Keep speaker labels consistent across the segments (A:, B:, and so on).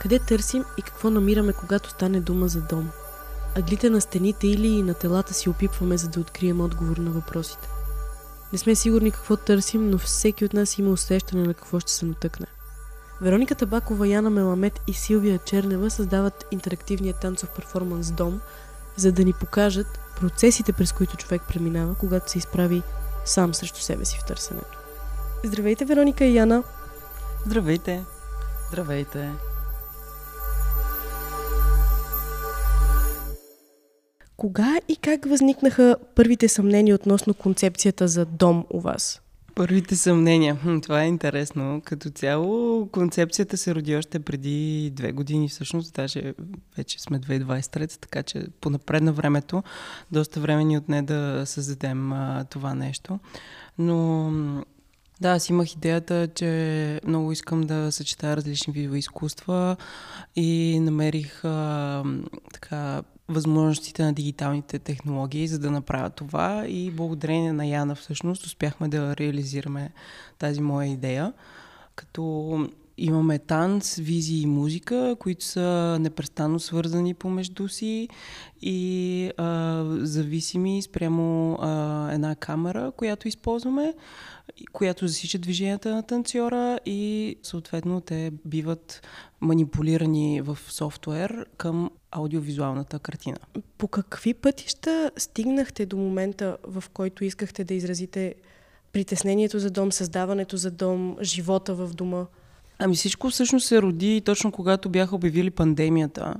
A: Къде търсим и какво намираме, когато стане дума за дом? Аглите на стените или на телата си опипваме, за да открием отговор на въпросите. Не сме сигурни какво търсим, но всеки от нас има усещане на какво ще се натъкне. Вероника Табакова, Яна Меламет и Силвия Чернева създават интерактивния танцов перформанс Дом, за да ни покажат процесите, през които човек преминава, когато се изправи сам срещу себе си в търсенето. Здравейте, Вероника и Яна!
B: Здравейте!
C: Здравейте!
A: Кога и как възникнаха първите съмнения относно концепцията за дом у вас?
B: Първите съмнения. Това е интересно. Като цяло концепцията се роди още преди две години всъщност, даже вече сме 2023, така че понапред на времето доста време ни отне да създадем а, това нещо. Но да, аз имах идеята, че много искам да съчетая различни видове изкуства и намерих а, така възможностите на дигиталните технологии, за да направя това. И благодарение на Яна всъщност успяхме да реализираме тази моя идея, като имаме танц, визии и музика, които са непрестанно свързани помежду си и а, зависими спрямо а, една камера, която използваме, която засича движенията на танцора и съответно те биват манипулирани в софтуер към аудиовизуалната картина.
A: По какви пътища стигнахте до момента, в който искахте да изразите притеснението за дом, създаването за дом, живота в дома?
B: Ами всичко всъщност се роди точно когато бяха обявили пандемията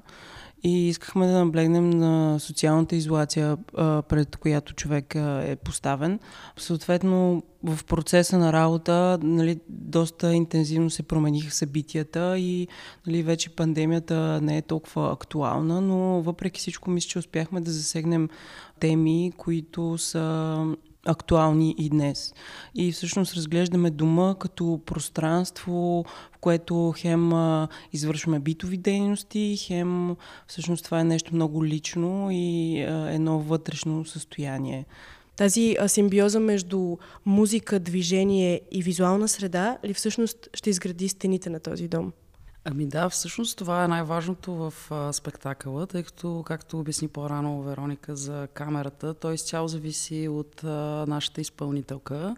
B: и искахме да наблегнем на социалната изолация, пред която човек е поставен. Съответно, в процеса на работа нали, доста интензивно се промениха събитията и нали, вече пандемията не е толкова актуална, но въпреки всичко мисля, че успяхме да засегнем теми, които са актуални и днес. И всъщност разглеждаме дома като пространство, в което хем а, извършваме битови дейности, хем всъщност това е нещо много лично и а, едно вътрешно състояние.
A: Тази симбиоза между музика, движение и визуална среда ли всъщност ще изгради стените на този дом?
C: Ами да, всъщност това е най-важното в а, спектакъла, тъй като, както обясни по-рано Вероника за камерата, той изцяло зависи от а, нашата изпълнителка,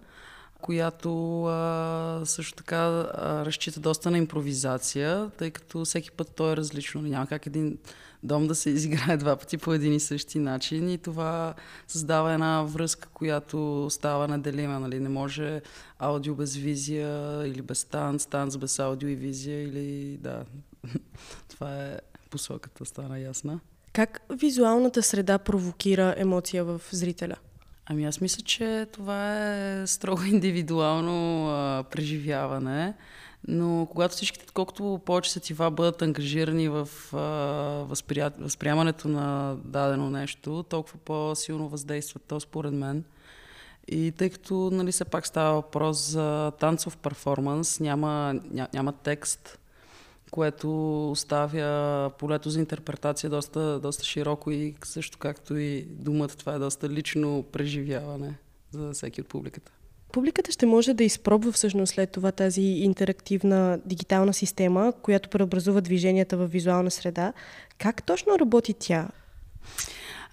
C: която а, също така а, разчита доста на импровизация, тъй като всеки път той е различно. Няма как един дом да се изиграе два пъти по един и същи начин и това създава една връзка, която става неделима. Нали? Не може аудио без визия или без танц, танц без аудио и визия или да. това е посоката, стана ясна.
A: Как визуалната среда провокира емоция в зрителя?
C: Ами аз мисля, че това е строго индивидуално а, преживяване. Но когато всичките, колкото повече сетива бъдат ангажирани в а, възприя... възприемането на дадено нещо, толкова по-силно въздействат то, според мен. И тъй като нали, все пак става въпрос за танцов перформанс, няма, ня, няма текст, което оставя полето за интерпретация доста, доста широко и също както и думата, това е доста лично преживяване за всеки от публиката.
A: Публиката ще може да изпробва всъщност след това тази интерактивна дигитална система, която преобразува движенията в визуална среда. Как точно работи тя?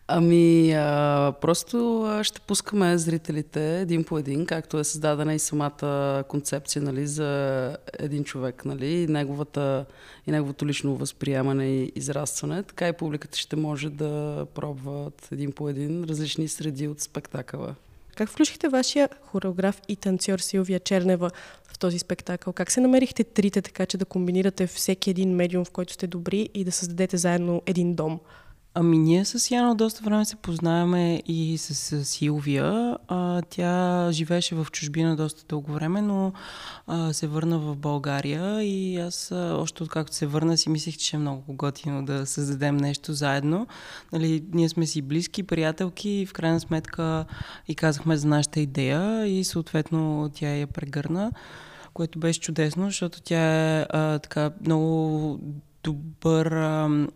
C: Ами, а, просто ще пускаме зрителите един по един, както е създадена и самата концепция нали, за един човек, нали, и, неговата, и неговото лично възприемане и израстване. Така и публиката ще може да пробват един по един различни среди от спектакъла.
A: Как включихте вашия хореограф и танцор Силвия Чернева в този спектакъл? Как се намерихте трите, така че да комбинирате всеки един медиум, в който сте добри и да създадете заедно един дом?
B: Ами ние с Яна доста време се познаваме и с, с Силвия. А, тя живееше в чужбина доста дълго време, но а, се върна в България и аз а, още откакто се върна си мислех, че е много готино да създадем нещо заедно. Нали, ние сме си близки, приятелки и в крайна сметка и казахме за нашата идея и съответно тя я прегърна което беше чудесно, защото тя е а, така много добър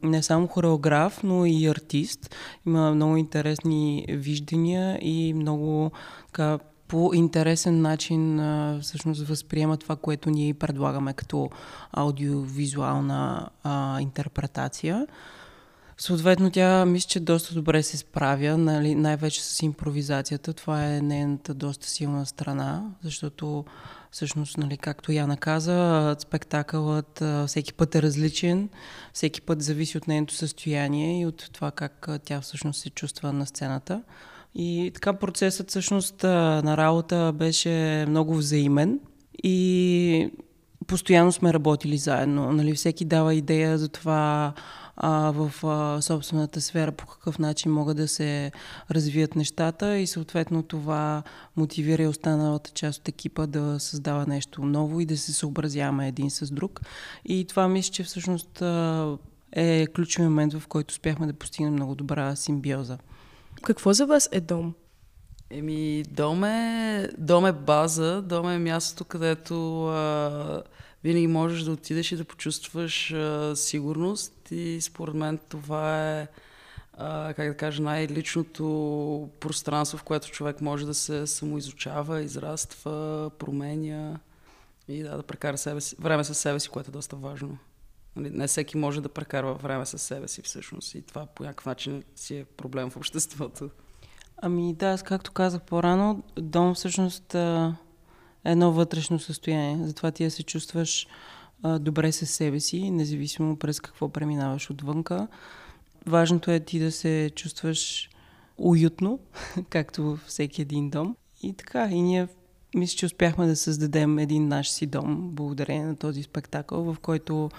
B: не само хореограф, но и артист. Има много интересни виждания и много така, по интересен начин а, всъщност възприема това, което ние предлагаме като аудиовизуална а, интерпретация. Съответно, тя мисля, че доста добре се справя, нали, най-вече с импровизацията. Това е нейната доста силна страна, защото всъщност, нали, както Яна каза, спектакълът всеки път е различен, всеки път зависи от нейното състояние и от това как тя всъщност се чувства на сцената. И така процесът всъщност на работа беше много взаимен и постоянно сме работили заедно. Нали, всеки дава идея за това а, в а, собствената сфера по какъв начин могат да се развият нещата и съответно това мотивира и останалата част от екипа да създава нещо ново и да се съобразяваме един с друг. И това мисля, че всъщност а, е ключов момент, в който успяхме да постигнем много добра симбиоза.
A: Какво за вас е дом?
C: Еми, дом е, дом е база, дом е мястото, където а, винаги можеш да отидеш и да почувстваш а, сигурност и според мен това е а, как да кажа, най-личното пространство, в което човек може да се самоизучава, израства, променя и да, да прекара себе си, време със себе си, което е доста важно. Нали, не всеки може да прекарва време със себе си всъщност и това по някакъв начин си е проблем в обществото.
B: Ами да, аз както казах по-рано, дом всъщност едно вътрешно състояние. Затова ти се чувстваш а, добре със себе си, независимо през какво преминаваш отвънка. Важното е ти да се чувстваш уютно, както във всеки един дом. И така, и ние мисля, че успяхме да създадем един наш си дом, благодарение на този спектакъл, в който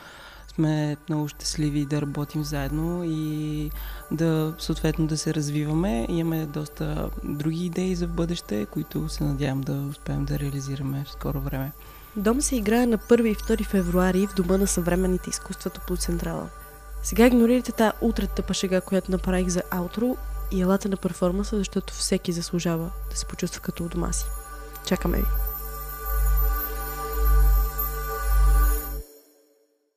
B: сме много щастливи да работим заедно и да съответно да се развиваме. Имаме доста други идеи за бъдеще, които се надявам да успеем да реализираме в скоро време.
A: Дом се играе на 1 и 2 февруари в Дома на съвременните изкуствата по Централа. Сега игнорирайте тази утре тъпа шега, която направих за аутро и елата на перформанса, защото всеки заслужава да се почувства като у дома си. Чакаме ви!